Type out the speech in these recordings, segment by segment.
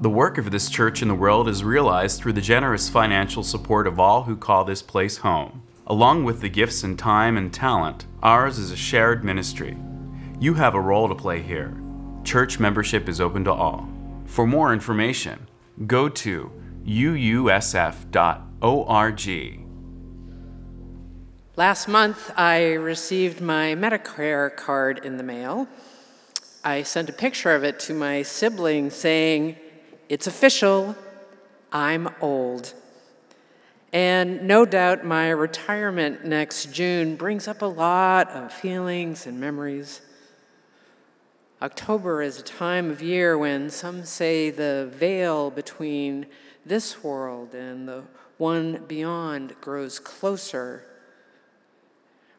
The work of this church in the world is realized through the generous financial support of all who call this place home. Along with the gifts and time and talent, ours is a shared ministry. You have a role to play here. Church membership is open to all. For more information, go to uusf.org. Last month, I received my Medicare card in the mail. I sent a picture of it to my sibling saying, It's official, I'm old. And no doubt my retirement next June brings up a lot of feelings and memories. October is a time of year when some say the veil between this world and the one beyond grows closer,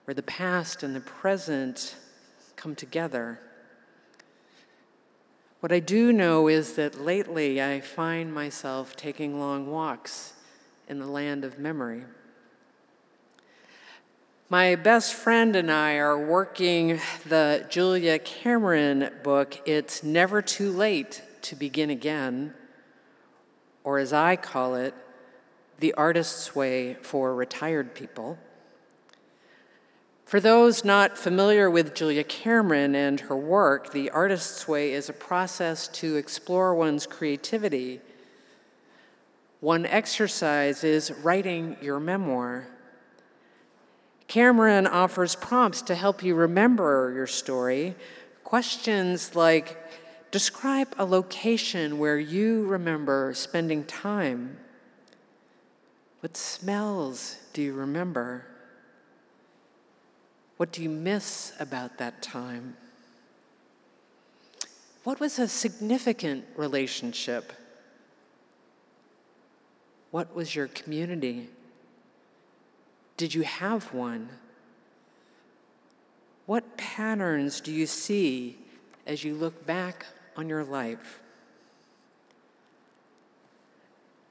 where the past and the present come together. What I do know is that lately I find myself taking long walks in the land of memory. My best friend and I are working the Julia Cameron book, It's Never Too Late to Begin Again, or as I call it, The Artist's Way for Retired People. For those not familiar with Julia Cameron and her work, The Artist's Way is a process to explore one's creativity. One exercise is writing your memoir. Cameron offers prompts to help you remember your story. Questions like Describe a location where you remember spending time. What smells do you remember? What do you miss about that time? What was a significant relationship? What was your community? Did you have one? What patterns do you see as you look back on your life?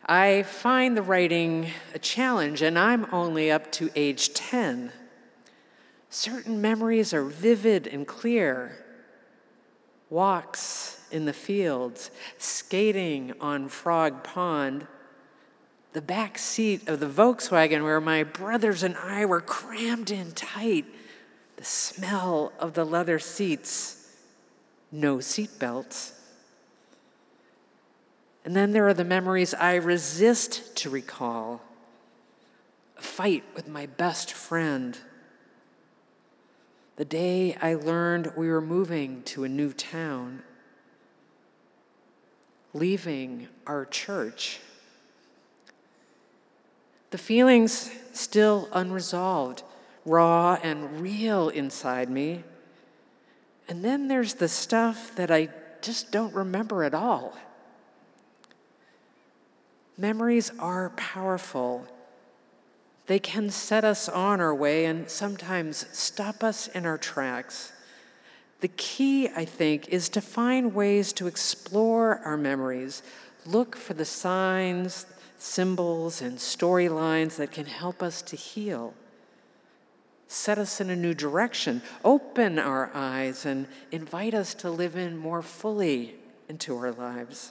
I find the writing a challenge, and I'm only up to age 10. Certain memories are vivid and clear. Walks in the fields, skating on Frog Pond. The back seat of the Volkswagen where my brothers and I were crammed in tight, the smell of the leather seats, no seatbelts. And then there are the memories I resist to recall. A fight with my best friend, the day I learned we were moving to a new town, leaving our church the feelings still unresolved, raw and real inside me. And then there's the stuff that I just don't remember at all. Memories are powerful. They can set us on our way and sometimes stop us in our tracks. The key, I think, is to find ways to explore our memories, look for the signs, symbols and storylines that can help us to heal, set us in a new direction, open our eyes, and invite us to live in more fully into our lives.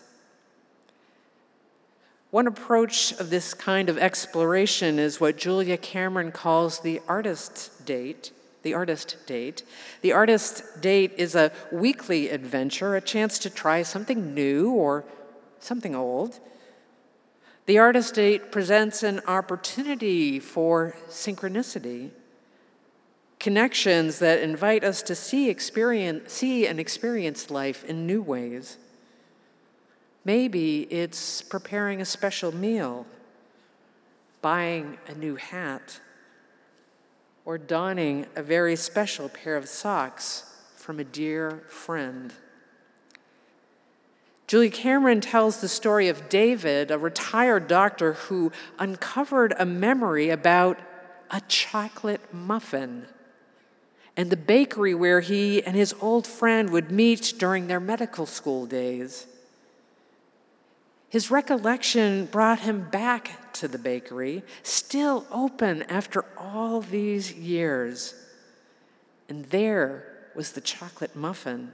One approach of this kind of exploration is what Julia Cameron calls the artist's date. The artist date. The artist date is a weekly adventure, a chance to try something new or something old the artist date presents an opportunity for synchronicity, connections that invite us to see, experience, see and experience life in new ways. Maybe it's preparing a special meal, buying a new hat, or donning a very special pair of socks from a dear friend. Julie Cameron tells the story of David, a retired doctor who uncovered a memory about a chocolate muffin and the bakery where he and his old friend would meet during their medical school days. His recollection brought him back to the bakery, still open after all these years. And there was the chocolate muffin.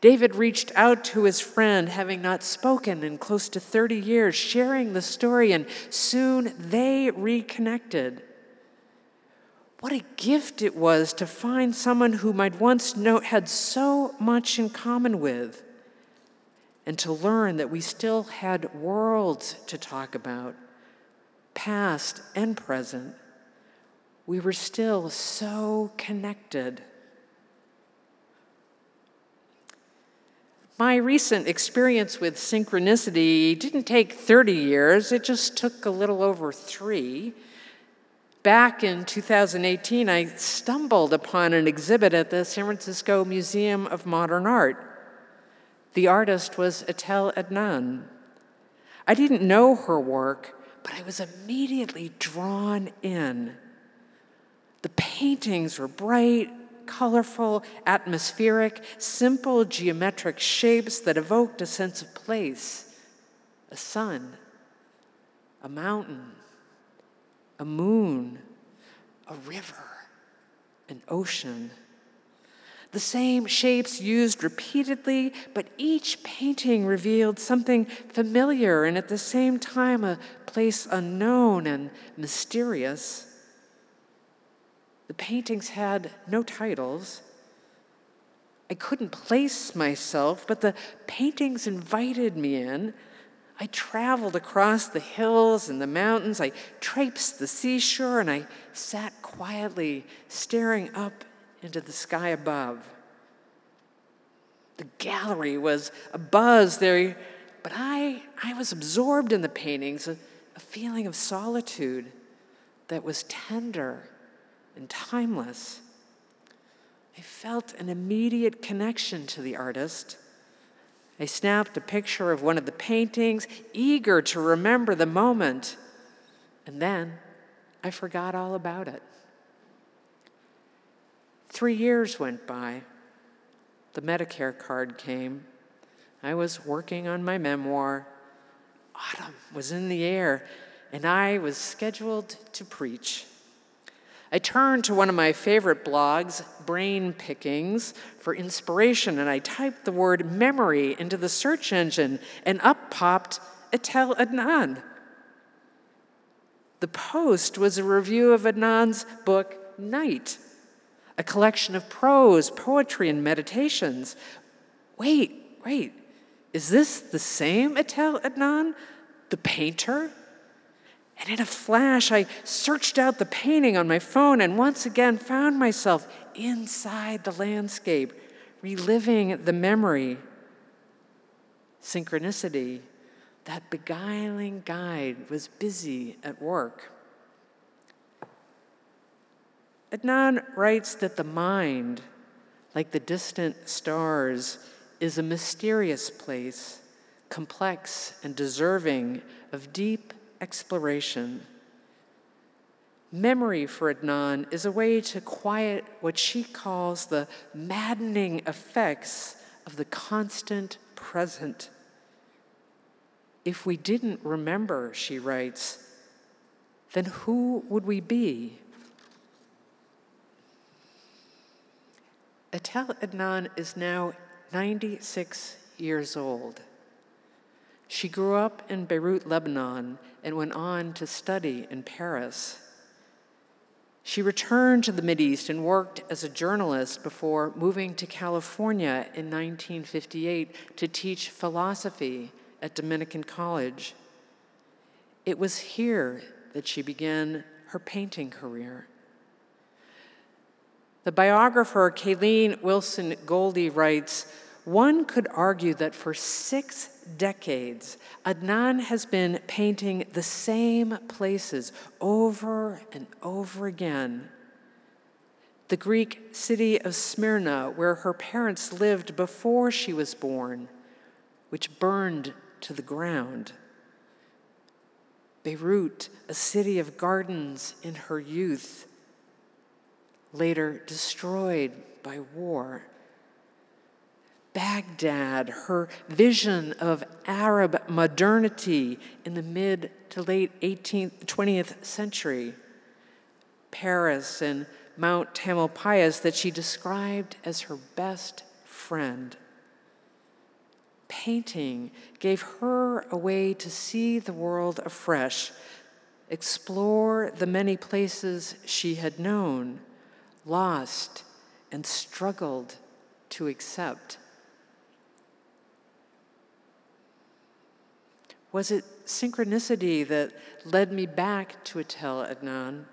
David reached out to his friend, having not spoken in close to 30 years, sharing the story, and soon they reconnected. What a gift it was to find someone whom I'd once known had so much in common with, and to learn that we still had worlds to talk about, past and present. We were still so connected. My recent experience with synchronicity didn't take 30 years, it just took a little over three. Back in 2018, I stumbled upon an exhibit at the San Francisco Museum of Modern Art. The artist was Etel Adnan. I didn't know her work, but I was immediately drawn in. The paintings were bright, colorful, atmospheric, simple geometric shapes that evoked a sense of place a sun, a mountain, a moon, a river, an ocean. The same shapes used repeatedly, but each painting revealed something familiar and at the same time a place unknown and mysterious. The paintings had no titles. I couldn't place myself, but the paintings invited me in. I traveled across the hills and the mountains. I traipsed the seashore and I sat quietly staring up into the sky above. The gallery was abuzz there, but I, I was absorbed in the paintings, a, a feeling of solitude that was tender and timeless. I felt an immediate connection to the artist. I snapped a picture of one of the paintings, eager to remember the moment, and then I forgot all about it. Three years went by. The Medicare card came. I was working on my memoir. Autumn was in the air, and I was scheduled to preach. I turned to one of my favorite blogs, Brain Pickings, for inspiration, and I typed the word memory into the search engine, and up popped Etel Adnan. The post was a review of Adnan's book, Night, a collection of prose, poetry, and meditations. Wait, wait, is this the same Etel Adnan, the painter? And in a flash, I searched out the painting on my phone and once again found myself inside the landscape, reliving the memory. Synchronicity, that beguiling guide, was busy at work. Adnan writes that the mind, like the distant stars, is a mysterious place, complex and deserving of deep exploration. Memory for Adnan is a way to quiet what she calls the maddening effects of the constant present. If we didn't remember, she writes, then who would we be? Etel Adnan is now 96 years old. She grew up in Beirut, Lebanon, and went on to study in Paris. She returned to the Mideast and worked as a journalist before moving to California in 1958 to teach philosophy at Dominican College. It was here that she began her painting career. The biographer Kaelen Wilson Goldie writes one could argue that for six decades, Adnan has been painting the same places over and over again. The Greek city of Smyrna, where her parents lived before she was born, which burned to the ground. Beirut, a city of gardens in her youth, later destroyed by war. Baghdad, her vision of Arab modernity in the mid to late 18th, 20th century. Paris and Mount Tamalpais that she described as her best friend. painting gave her a way to see the world afresh, explore the many places she had known, lost, and struggled to accept. Was it synchronicity that led me back to Etel Adnan?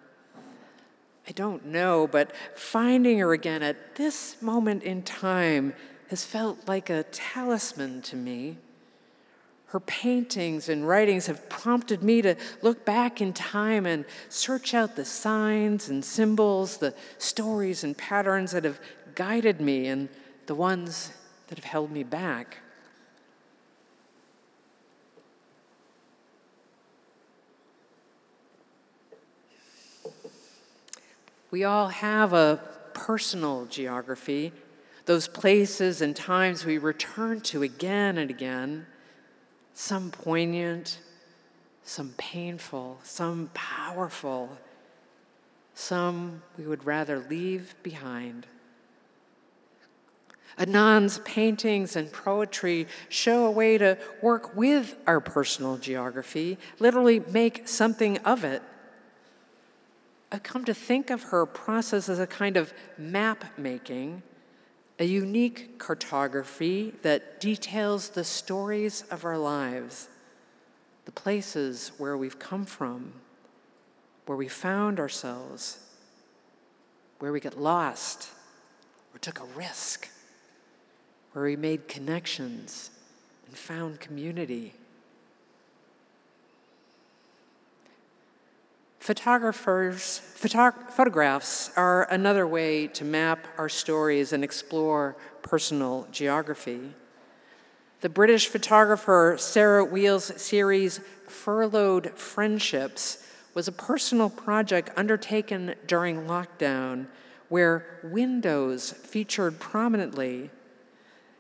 I don't know, but finding her again at this moment in time has felt like a talisman to me. Her paintings and writings have prompted me to look back in time and search out the signs and symbols, the stories and patterns that have guided me and the ones that have held me back. We all have a personal geography, those places and times we return to again and again, some poignant, some painful, some powerful, some we would rather leave behind. Adnan's paintings and poetry show a way to work with our personal geography, literally make something of it. I've come to think of her process as a kind of map making, a unique cartography that details the stories of our lives, the places where we've come from, where we found ourselves, where we got lost or took a risk where we made connections and found community. Photographers, photographs are another way to map our stories and explore personal geography. The British photographer Sarah Wheel's series Furloughed Friendships was a personal project undertaken during lockdown where windows featured prominently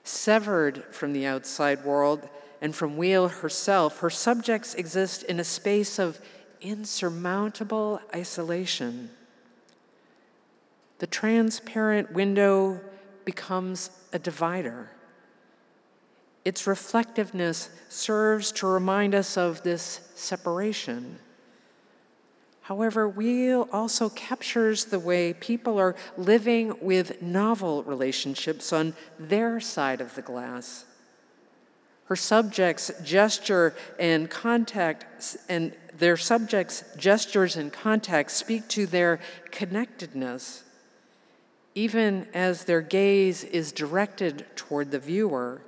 Severed from the outside world and from Wheel herself, her subjects exist in a space of insurmountable isolation. The transparent window becomes a divider. Its reflectiveness serves to remind us of this separation However, Wheel also captures the way people are living with novel relationships on their side of the glass. Her subjects gesture and contact and their subjects gestures and contact speak to their connectedness even as their gaze is directed toward the viewer.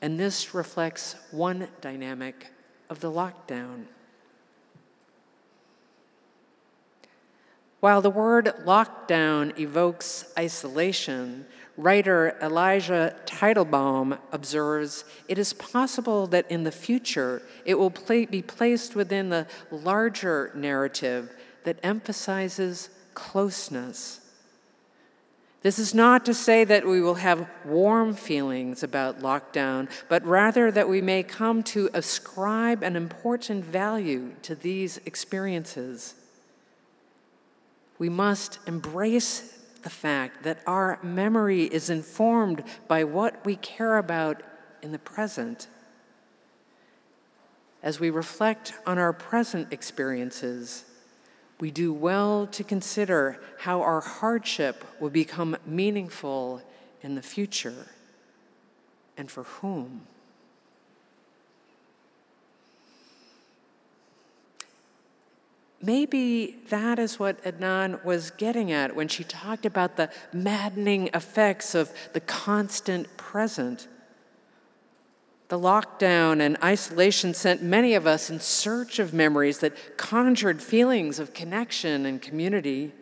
And this reflects one dynamic of the lockdown. While the word lockdown evokes isolation, writer Elijah Teitelbaum observes it is possible that in the future it will play, be placed within the larger narrative that emphasizes closeness. This is not to say that we will have warm feelings about lockdown, but rather that we may come to ascribe an important value to these experiences we must embrace the fact that our memory is informed by what we care about in the present. As we reflect on our present experiences, we do well to consider how our hardship will become meaningful in the future and for whom. Maybe that is what Adnan was getting at when she talked about the maddening effects of the constant present. The lockdown and isolation sent many of us in search of memories that conjured feelings of connection and community.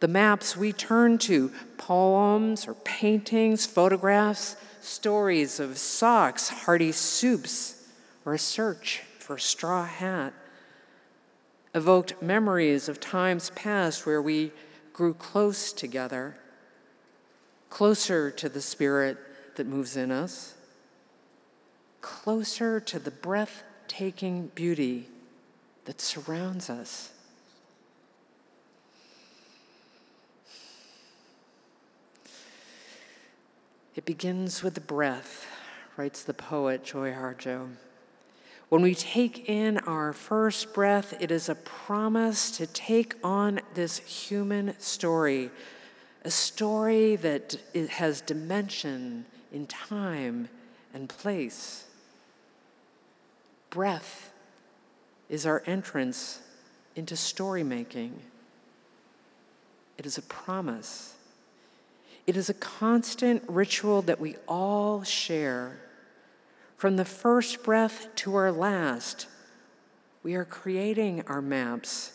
The maps we turn to, poems or paintings, photographs, stories of socks, hearty soups, or a search for a straw hat evoked memories of times past where we grew close together, closer to the Spirit that moves in us, closer to the breathtaking beauty that surrounds us. It begins with the breath, writes the poet Joy Harjo. When we take in our first breath, it is a promise to take on this human story, a story that has dimension in time and place. Breath is our entrance into story making. It is a promise. It is a constant ritual that we all share. From the first breath to our last, we are creating our maps,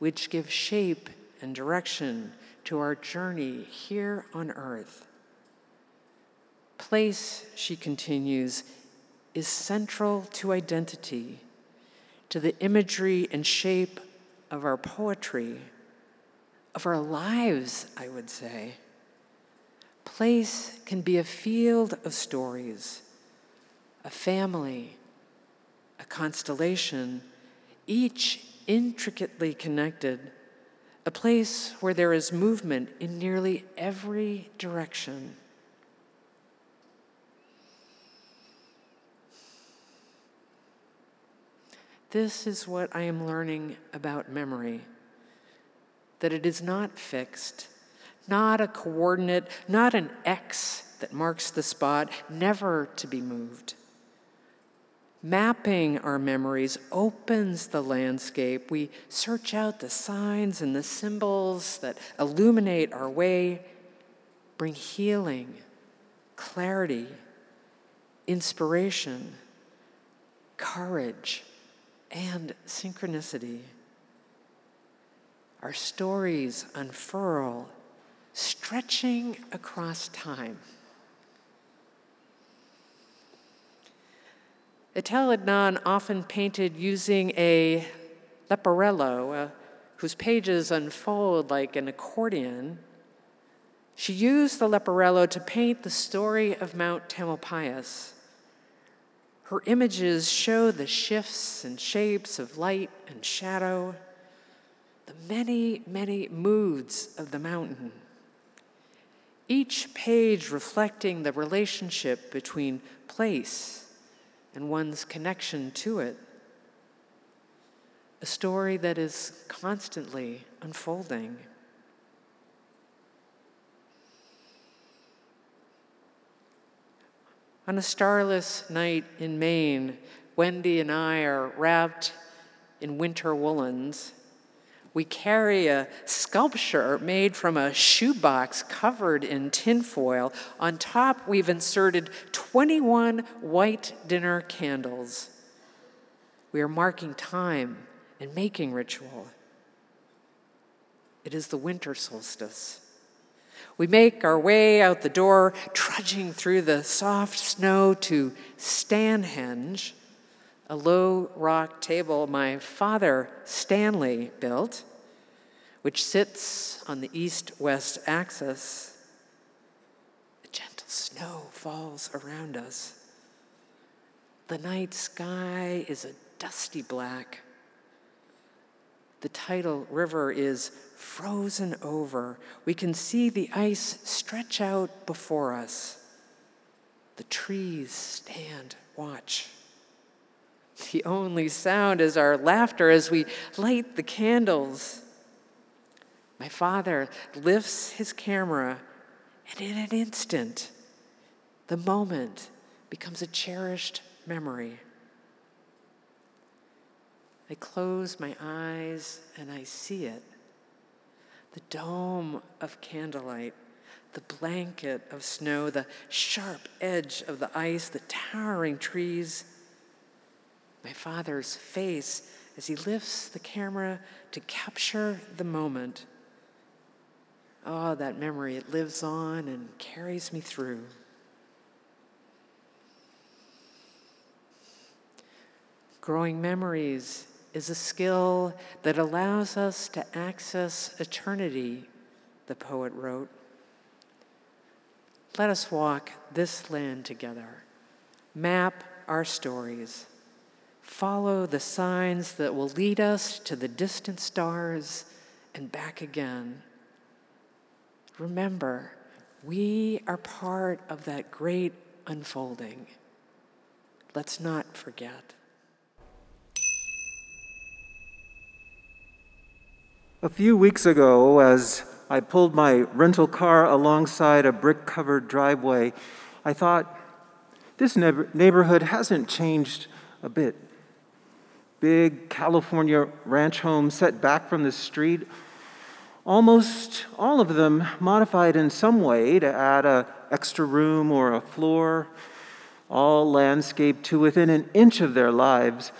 which give shape and direction to our journey here on earth. Place, she continues, is central to identity, to the imagery and shape of our poetry, of our lives, I would say. Place can be a field of stories, a family, a constellation, each intricately connected, a place where there is movement in nearly every direction. This is what I am learning about memory that it is not fixed, not a coordinate, not an X that marks the spot, never to be moved. Mapping our memories opens the landscape. We search out the signs and the symbols that illuminate our way, bring healing, clarity, inspiration, courage and synchronicity. Our stories unfurl, stretching across time. Etel Adnan often painted using a leporello, uh, whose pages unfold like an accordion. She used the leporello to paint the story of Mount Tamalpais her images show the shifts and shapes of light and shadow, the many, many moods of the mountain. Each page reflecting the relationship between place and one's connection to it. A story that is constantly unfolding. On a starless night in Maine, Wendy and I are wrapped in winter woolens. We carry a sculpture made from a shoebox covered in tinfoil. On top, we've inserted 21 white dinner candles. We are marking time and making ritual. It is the winter solstice. We make our way out the door, trudging through the soft snow to Stanhenge, a low rock table my father Stanley built, which sits on the east west axis. A gentle snow falls around us. The night sky is a dusty black. The tidal river is frozen over. We can see the ice stretch out before us. The trees stand watch. The only sound is our laughter as we light the candles. My father lifts his camera, and in an instant, the moment becomes a cherished memory. I close my eyes and I see it the dome of candlelight, the blanket of snow, the sharp edge of the ice, the towering trees. My father's face as he lifts the camera to capture the moment. Oh, that memory, it lives on and carries me through. Growing memories is a skill that allows us to access eternity, the poet wrote. Let us walk this land together, map our stories, follow the signs that will lead us to the distant stars and back again. Remember, we are part of that great unfolding. let's not forget. A few weeks ago, as I pulled my rental car alongside a brick covered driveway, I thought, this neighborhood hasn't changed a bit. Big California ranch homes set back from the street, almost all of them modified in some way to add an extra room or a floor, all landscaped to within an inch of their lives,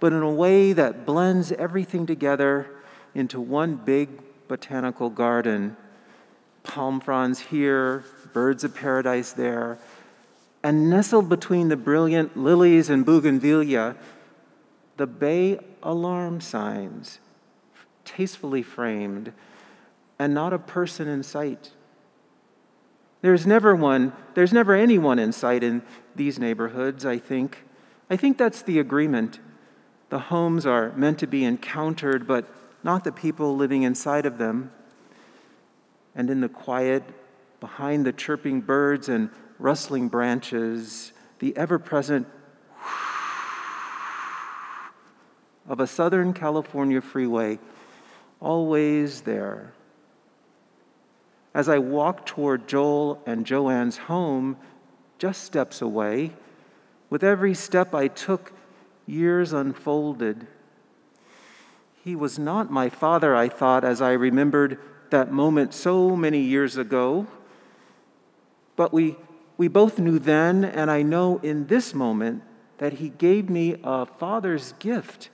but in a way that blends everything together into one big botanical garden. Palm fronds here, birds of paradise there, and nestled between the brilliant lilies and bougainvillea, the bay alarm signs, tastefully framed, and not a person in sight. There's never one, there's never anyone in sight in these neighborhoods, I think. I think that's the agreement. The homes are meant to be encountered, but not the people living inside of them. And in the quiet, behind the chirping birds and rustling branches, the ever present of a Southern California freeway, always there. As I walk toward Joel and Joanne's home, just steps away, with every step I took, years unfolded he was not my father, I thought, as I remembered that moment so many years ago. But we, we both knew then, and I know in this moment, that he gave me a father's gift,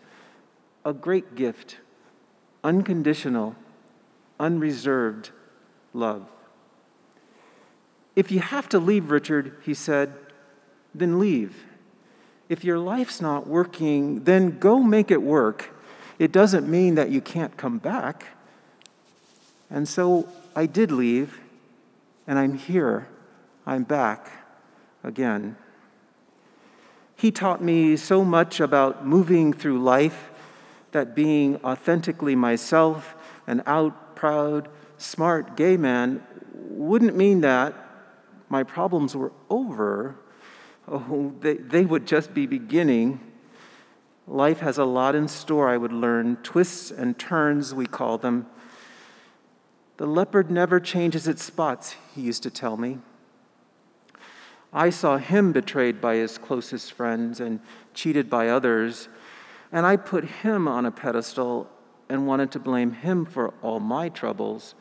a great gift, unconditional, unreserved love. If you have to leave, Richard, he said, then leave. If your life's not working, then go make it work it doesn't mean that you can't come back. And so I did leave, and I'm here. I'm back again. He taught me so much about moving through life that being authentically myself, an out, proud, smart gay man, wouldn't mean that my problems were over. Oh, they, they would just be beginning. Life has a lot in store, I would learn, twists and turns, we call them. The leopard never changes its spots, he used to tell me. I saw him betrayed by his closest friends and cheated by others, and I put him on a pedestal and wanted to blame him for all my troubles.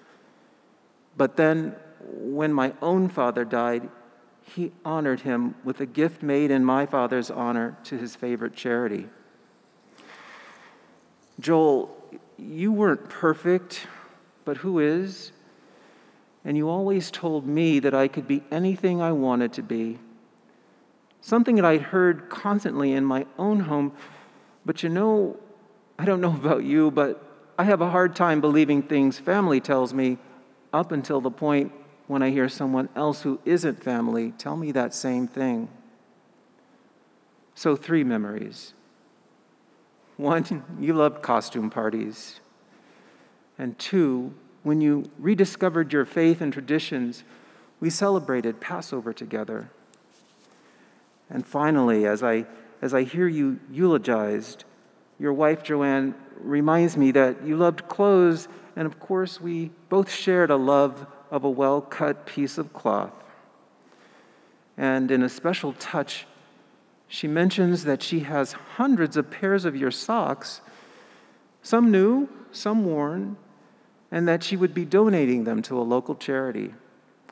But then, when my own father died, he honored him with a gift made in my father's honor to his favorite charity. Joel, you weren't perfect, but who is? And you always told me that I could be anything I wanted to be. Something that I'd heard constantly in my own home. But you know, I don't know about you, but I have a hard time believing things family tells me up until the point when I hear someone else who isn't family tell me that same thing. So, three memories. One, you loved costume parties. And two, when you rediscovered your faith and traditions, we celebrated Passover together. And finally, as I, as I hear you eulogized, your wife Joanne reminds me that you loved clothes, and of course, we both shared a love of a well cut piece of cloth. And in a special touch, she mentions that she has hundreds of pairs of your socks, some new, some worn, and that she would be donating them to a local charity.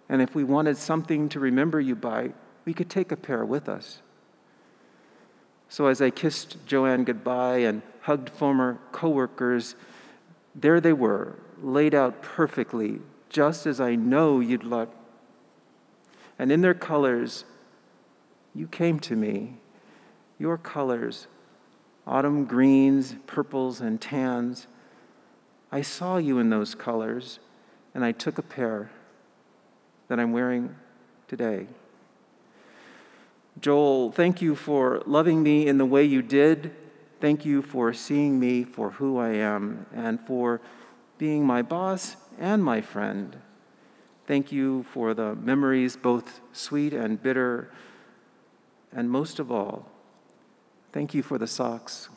And if we wanted something to remember you by, we could take a pair with us. So as I kissed Joanne goodbye and hugged former coworkers, there they were, laid out perfectly, just as I know you'd like. And in their colors, you came to me your colors, autumn greens, purples, and tans. I saw you in those colors, and I took a pair that I'm wearing today. Joel, thank you for loving me in the way you did. Thank you for seeing me for who I am and for being my boss and my friend. Thank you for the memories, both sweet and bitter. And most of all, thank you for the socks.